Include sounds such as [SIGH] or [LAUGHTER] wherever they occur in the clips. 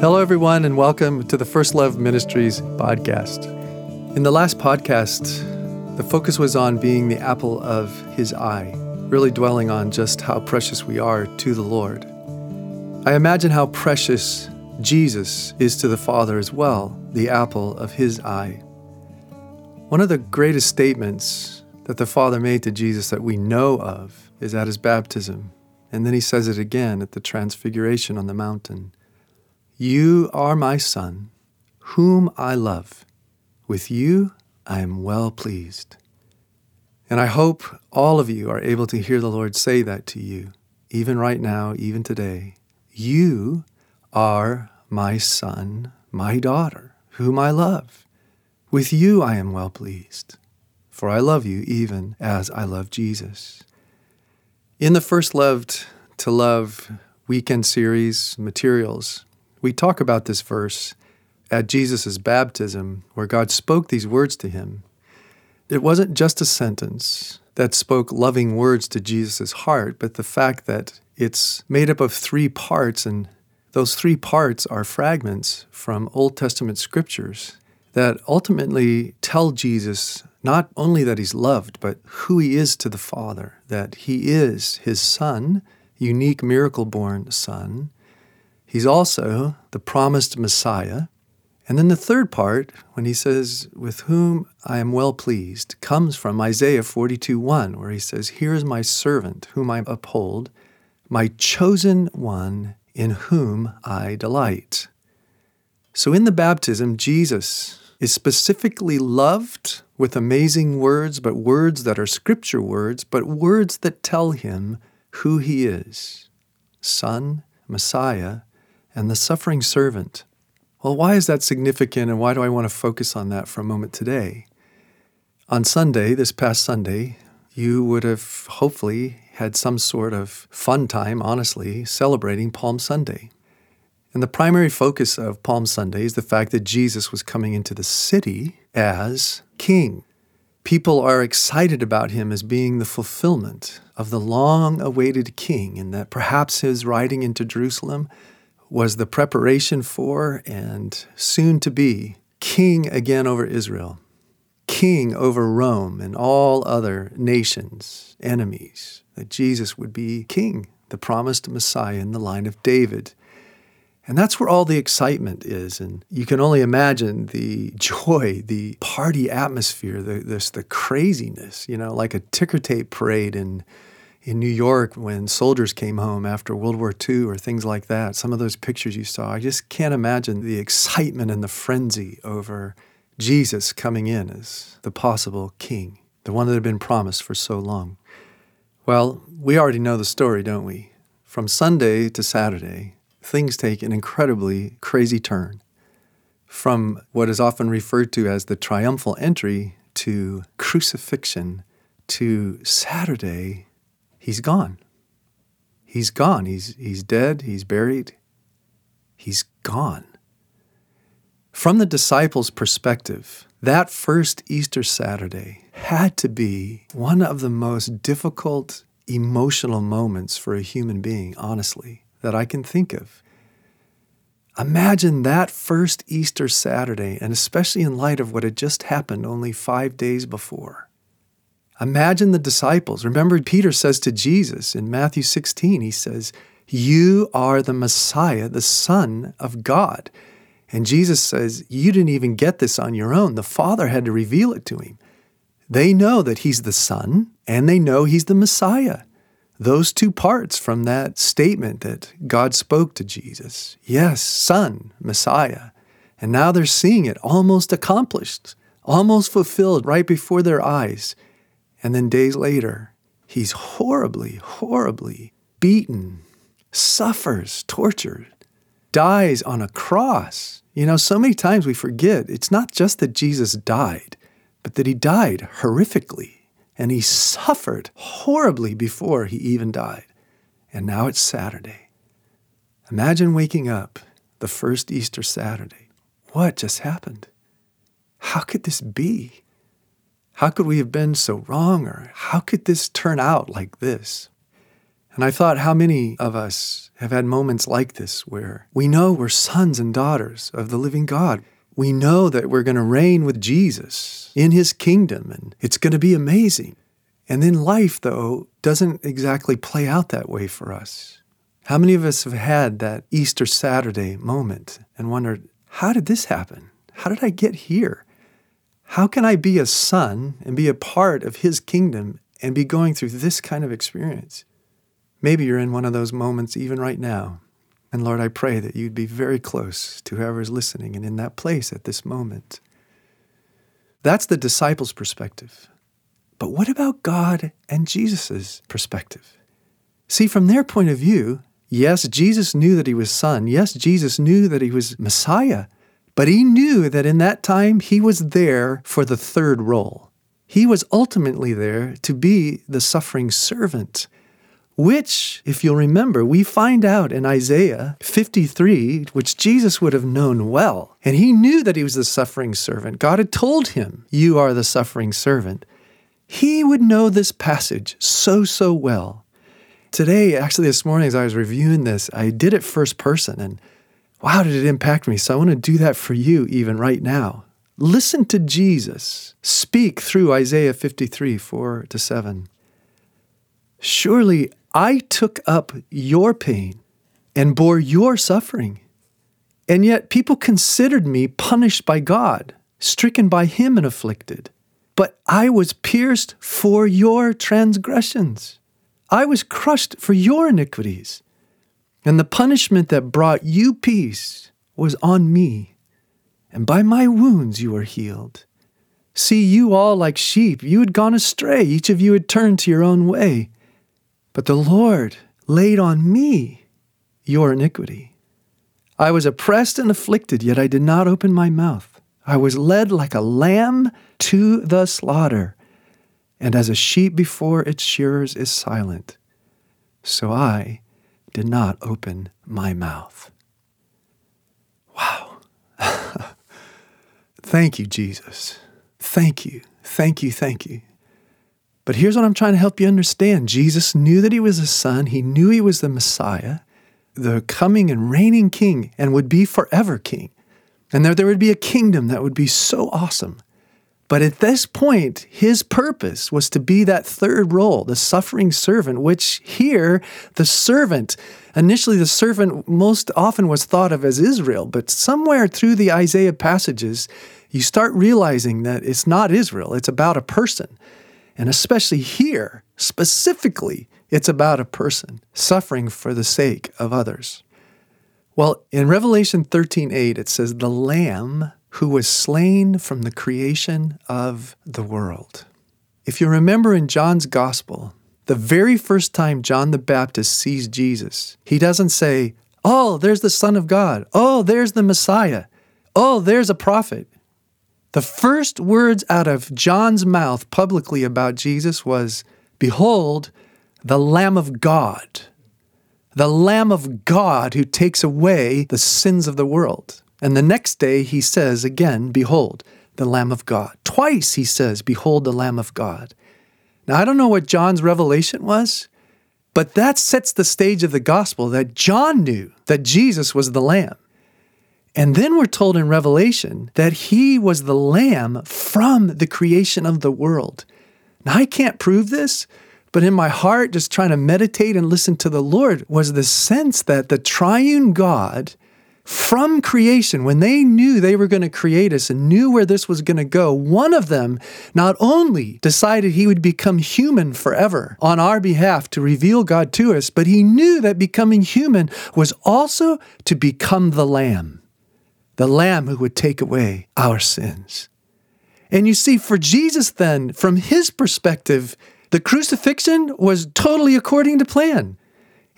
Hello, everyone, and welcome to the First Love Ministries podcast. In the last podcast, the focus was on being the apple of his eye, really dwelling on just how precious we are to the Lord. I imagine how precious Jesus is to the Father as well, the apple of his eye. One of the greatest statements that the Father made to Jesus that we know of is at his baptism. And then he says it again at the Transfiguration on the mountain. You are my Son, whom I love. With you I am well pleased. And I hope all of you are able to hear the Lord say that to you, even right now, even today. You are my son, my daughter, whom I love. With you I am well pleased, for I love you even as I love Jesus. In the first Loved to Love weekend series materials, we talk about this verse at Jesus' baptism, where God spoke these words to him. It wasn't just a sentence that spoke loving words to Jesus' heart, but the fact that it's made up of three parts, and those three parts are fragments from Old Testament scriptures that ultimately tell Jesus not only that he's loved, but who he is to the Father, that he is his Son, unique miracle born Son, He's also the promised Messiah. And then the third part, when he says, With whom I am well pleased, comes from Isaiah 42 1, where he says, Here is my servant, whom I uphold, my chosen one, in whom I delight. So in the baptism, Jesus is specifically loved with amazing words, but words that are scripture words, but words that tell him who he is Son, Messiah, and the suffering servant. Well, why is that significant and why do I want to focus on that for a moment today? On Sunday, this past Sunday, you would have hopefully had some sort of fun time, honestly, celebrating Palm Sunday. And the primary focus of Palm Sunday is the fact that Jesus was coming into the city as king. People are excited about him as being the fulfillment of the long awaited king, and that perhaps his riding into Jerusalem was the preparation for and soon to be king again over Israel, king over Rome and all other nations, enemies, that Jesus would be king, the promised Messiah in the line of David. And that's where all the excitement is. And you can only imagine the [LAUGHS] joy, the party atmosphere, the, this, the craziness, you know, like a ticker tape parade in in New York when soldiers came home after World War II or things like that. Some of those pictures you saw, I just can't imagine the excitement and the frenzy over Jesus coming in as the possible king, the one that had been promised for so long. Well, we already know the story, don't we? From Sunday to Saturday, things take an incredibly crazy turn. From what is often referred to as the triumphal entry to crucifixion to Saturday he's gone. He's gone. He's, he's dead. He's buried. He's gone. From the disciples' perspective, that first Easter Saturday had to be one of the most difficult emotional moments for a human being, honestly, that I can think of. Imagine that first Easter Saturday, and especially in light of what had just happened only five days before. Imagine the disciples. Remember, Peter says to Jesus in Matthew 16, he says, You are the Messiah, the Son of God. And Jesus says, You didn't even get this on your own. The Father had to reveal it to him. They know that he's the Son and they know he's the Messiah. Those two parts from that statement that God spoke to Jesus yes, Son, Messiah. And now they're seeing it almost accomplished, almost fulfilled right before their eyes. And then days later, he's horribly, horribly beaten, suffers, tortured, dies on a cross. You know, so many times we forget it's not just that Jesus died, but that he died horrifically and he suffered horribly before he even died. And now it's Saturday. Imagine waking up the first Easter Saturday. What just happened? How could this be? How could we have been so wrong? Or how could this turn out like this? And I thought, how many of us have had moments like this where we know we're sons and daughters of the living God? We know that we're going to reign with Jesus in his kingdom and it's going to be amazing. And then life, though, doesn't exactly play out that way for us. How many of us have had that Easter Saturday moment and wondered, how did this happen? How did I get here? How can I be a son and be a part of his kingdom and be going through this kind of experience? Maybe you're in one of those moments even right now. And Lord, I pray that you'd be very close to whoever's listening and in that place at this moment. That's the disciples' perspective. But what about God and Jesus' perspective? See, from their point of view, yes, Jesus knew that he was Son. Yes, Jesus knew that he was Messiah. But he knew that in that time he was there for the third role. He was ultimately there to be the suffering servant, which, if you'll remember, we find out in Isaiah 53, which Jesus would have known well. And he knew that he was the suffering servant. God had told him, You are the suffering servant. He would know this passage so, so well. Today, actually, this morning, as I was reviewing this, I did it first person, and wow, did it impact me. So I want to do that for you even right now. Listen to Jesus speak through Isaiah 53 4 to 7. Surely I took up your pain and bore your suffering. And yet people considered me punished by God, stricken by him and afflicted. But I was pierced for your transgressions. I was crushed for your iniquities. And the punishment that brought you peace was on me. And by my wounds you were healed. See, you all like sheep, you had gone astray. Each of you had turned to your own way. But the Lord laid on me your iniquity. I was oppressed and afflicted, yet I did not open my mouth. I was led like a lamb to the slaughter, and as a sheep before its shearers is silent, so I did not open my mouth. Wow. [LAUGHS] thank you, Jesus. Thank you, thank you, thank you. But here's what I'm trying to help you understand Jesus knew that he was a son, he knew he was the Messiah, the coming and reigning king, and would be forever king. And there, there would be a kingdom that would be so awesome. But at this point, his purpose was to be that third role, the suffering servant, which here, the servant, initially the servant most often was thought of as Israel, but somewhere through the Isaiah passages, you start realizing that it's not Israel, it's about a person. And especially here, specifically, it's about a person suffering for the sake of others. Well, in Revelation 13:8 it says the lamb who was slain from the creation of the world. If you remember in John's gospel, the very first time John the Baptist sees Jesus, he doesn't say, "Oh, there's the son of God. Oh, there's the Messiah. Oh, there's a prophet." The first words out of John's mouth publicly about Jesus was, "Behold, the Lamb of God." the Lamb of God who takes away the sins of the world. And the next day he says again, Behold, the Lamb of God. Twice he says, Behold, the Lamb of God. Now, I don't know what John's revelation was, but that sets the stage of the gospel that John knew that Jesus was the Lamb. And then we're told in Revelation that he was the Lamb from the creation of the world. Now, I can't prove this, but in my heart, just trying to meditate and listen to the Lord, was the sense that the triune God, from creation, when they knew they were going to create us and knew where this was going to go, one of them not only decided he would become human forever on our behalf to reveal God to us, but he knew that becoming human was also to become the Lamb, the Lamb who would take away our sins. And you see, for Jesus, then, from his perspective, the crucifixion was totally according to plan.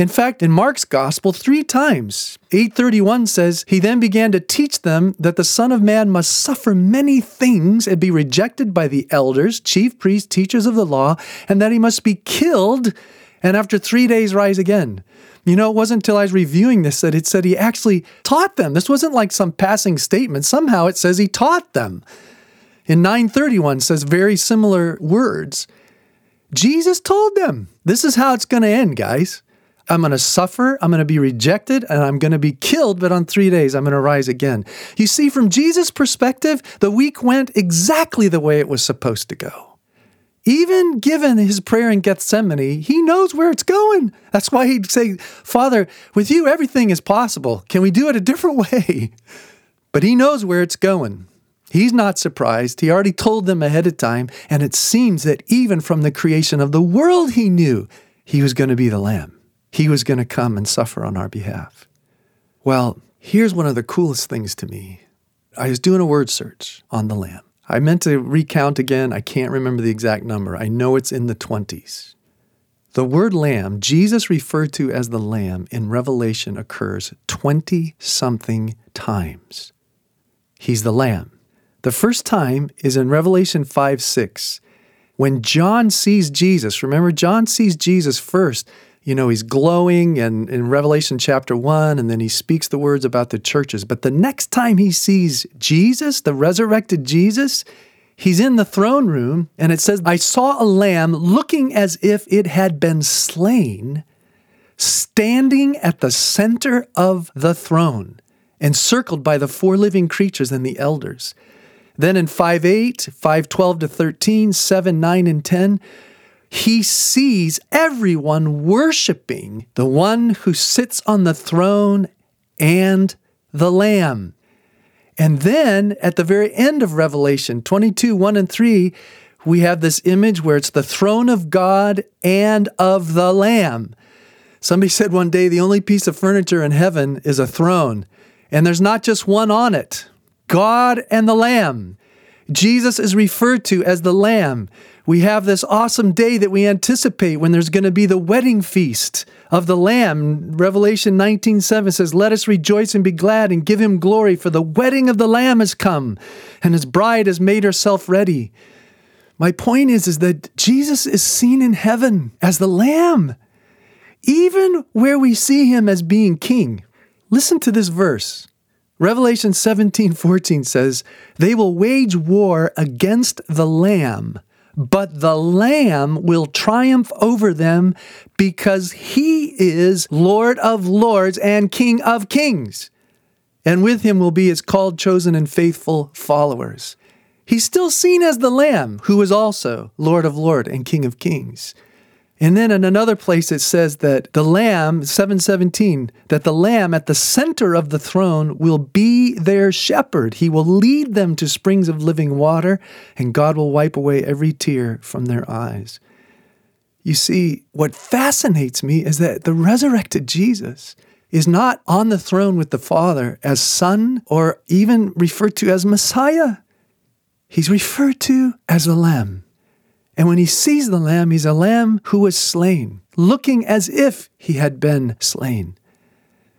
In fact, in Mark's gospel, three times, 831 says, He then began to teach them that the Son of Man must suffer many things and be rejected by the elders, chief priests, teachers of the law, and that he must be killed and after three days rise again. You know, it wasn't until I was reviewing this that it said he actually taught them. This wasn't like some passing statement. Somehow it says he taught them. In 931 says very similar words. Jesus told them, this is how it's going to end, guys. I'm going to suffer, I'm going to be rejected, and I'm going to be killed, but on three days I'm going to rise again. You see, from Jesus' perspective, the week went exactly the way it was supposed to go. Even given his prayer in Gethsemane, he knows where it's going. That's why he'd say, Father, with you, everything is possible. Can we do it a different [LAUGHS] way? But he knows where it's going. He's not surprised. He already told them ahead of time, and it seems that even from the creation of the world, he knew he was going to be the Lamb. He was going to come and suffer on our behalf. Well, here's one of the coolest things to me. I was doing a word search on the Lamb. I meant to recount again. I can't remember the exact number. I know it's in the 20s. The word lamb, Jesus referred to as the lamb in Revelation, occurs 20 something times. He's the lamb. The first time is in Revelation 5 6. When John sees Jesus, remember, John sees Jesus first you know, he's glowing and in Revelation chapter 1, and then he speaks the words about the churches. But the next time he sees Jesus, the resurrected Jesus, he's in the throne room, and it says, I saw a lamb looking as if it had been slain, standing at the center of the throne, encircled by the four living creatures and the elders. Then in 5 8, 5 12 to 13, 7, 9, and 10, he sees everyone worshiping the one who sits on the throne and the Lamb. And then at the very end of Revelation 22 1 and 3, we have this image where it's the throne of God and of the Lamb. Somebody said one day the only piece of furniture in heaven is a throne, and there's not just one on it God and the Lamb. Jesus is referred to as the Lamb. We have this awesome day that we anticipate when there's going to be the wedding feast of the Lamb. Revelation 19:7 says, "Let us rejoice and be glad and give him glory, for the wedding of the Lamb has come, and his bride has made herself ready." My point is, is that Jesus is seen in heaven as the Lamb, even where we see him as being king. Listen to this verse. Revelation 17 14 says, They will wage war against the Lamb, but the Lamb will triumph over them because he is Lord of lords and King of kings. And with him will be his called, chosen, and faithful followers. He's still seen as the Lamb, who is also Lord of lords and King of kings. And then in another place it says that the lamb 717 that the lamb at the center of the throne will be their shepherd. He will lead them to springs of living water and God will wipe away every tear from their eyes. You see, what fascinates me is that the resurrected Jesus is not on the throne with the Father as Son or even referred to as Messiah. He's referred to as a lamb. And when he sees the lamb, he's a lamb who was slain, looking as if he had been slain.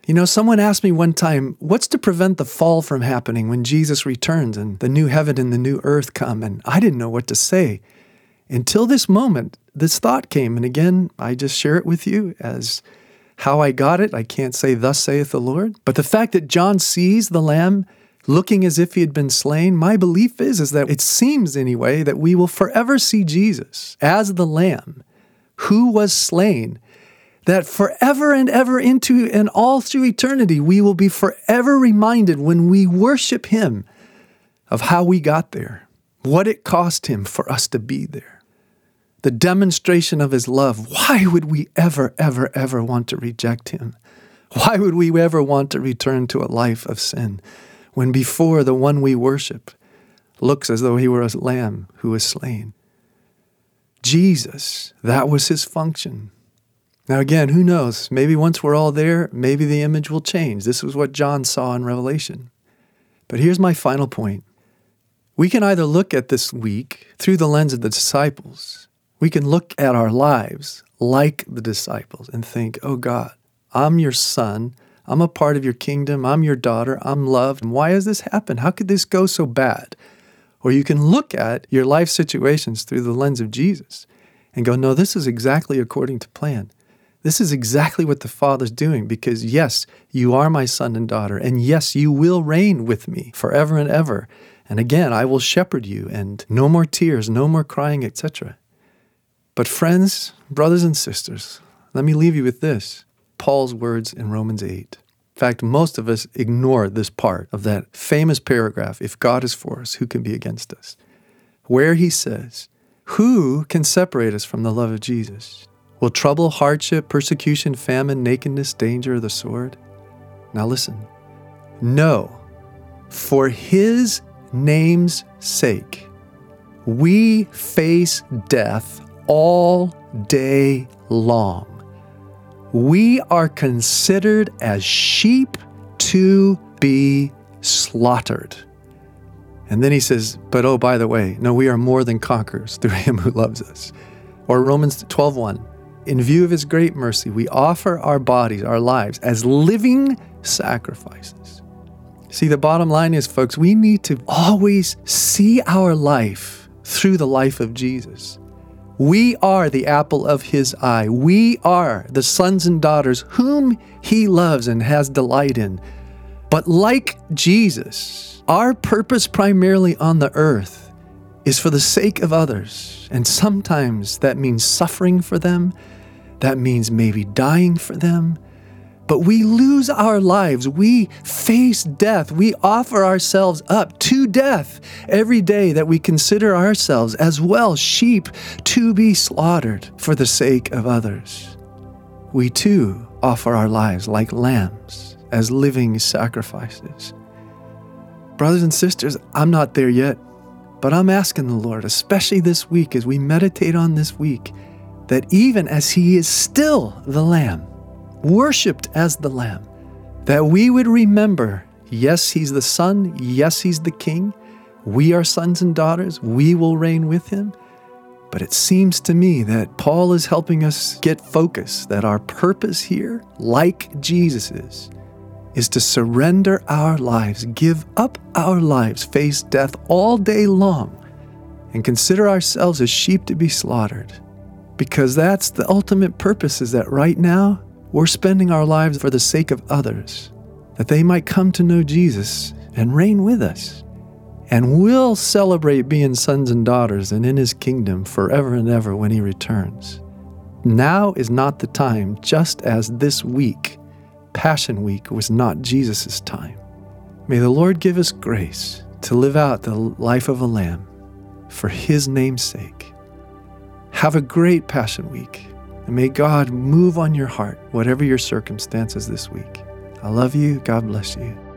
You know, someone asked me one time, what's to prevent the fall from happening when Jesus returns and the new heaven and the new earth come? And I didn't know what to say. Until this moment, this thought came. And again, I just share it with you as how I got it. I can't say, Thus saith the Lord. But the fact that John sees the Lamb looking as if he had been slain, my belief is, is that it seems anyway that we will forever see Jesus as the Lamb who was slain, that forever and ever into and all through eternity, we will be forever reminded when we worship him of how we got there, what it cost him for us to be there. The demonstration of his love. Why would we ever, ever, ever want to reject him? Why would we ever want to return to a life of sin? When before the one we worship looks as though he were a lamb who was slain. Jesus, that was his function. Now, again, who knows? Maybe once we're all there, maybe the image will change. This was what John saw in Revelation. But here's my final point. We can either look at this week through the lens of the disciples, we can look at our lives like the disciples and think, oh God, I'm your son. I'm a part of your kingdom. I'm your daughter. I'm loved. Why has this happened? How could this go so bad? Or you can look at your life situations through the lens of Jesus and go, no, this is exactly according to plan. This is exactly what the Father's doing because, yes, you are my son and daughter, and yes, you will reign with me forever and ever. And again, I will shepherd you, and no more tears, no more crying, etc. But, friends, brothers and sisters, let me leave you with this. Paul's words in Romans 8. Fact, most of us ignore this part of that famous paragraph if God is for us, who can be against us? Where he says, Who can separate us from the love of Jesus? Will trouble, hardship, persecution, famine, nakedness, danger, or the sword? Now listen. No, for his name's sake, we face death all day long. We are considered as sheep to be slaughtered. And then he says, But oh, by the way, no, we are more than conquerors through him who loves us. Or Romans 12:1. In view of his great mercy, we offer our bodies, our lives, as living sacrifices. See, the bottom line is, folks, we need to always see our life through the life of Jesus. We are the apple of his eye. We are the sons and daughters whom he loves and has delight in. But like Jesus, our purpose primarily on the earth is for the sake of others. And sometimes that means suffering for them, that means maybe dying for them. But we lose our lives. We face death. We offer ourselves up to death every day that we consider ourselves as well sheep to be slaughtered for the sake of others. We too offer our lives like lambs as living sacrifices. Brothers and sisters, I'm not there yet, but I'm asking the Lord, especially this week as we meditate on this week, that even as He is still the Lamb, worshiped as the Lamb, that we would remember yes, He's the Son, yes, He's the King, we are sons and daughters, we will reign with Him. But it seems to me that Paul is helping us get focus, that our purpose here, like Jesus's, is to surrender our lives, give up our lives, face death all day long, and consider ourselves as sheep to be slaughtered. Because that's the ultimate purpose is that right now we're spending our lives for the sake of others, that they might come to know Jesus and reign with us. And we'll celebrate being sons and daughters and in his kingdom forever and ever when he returns. Now is not the time, just as this week, Passion Week, was not Jesus' time. May the Lord give us grace to live out the life of a lamb for his name's sake. Have a great Passion Week. And may God move on your heart, whatever your circumstances this week. I love you. God bless you.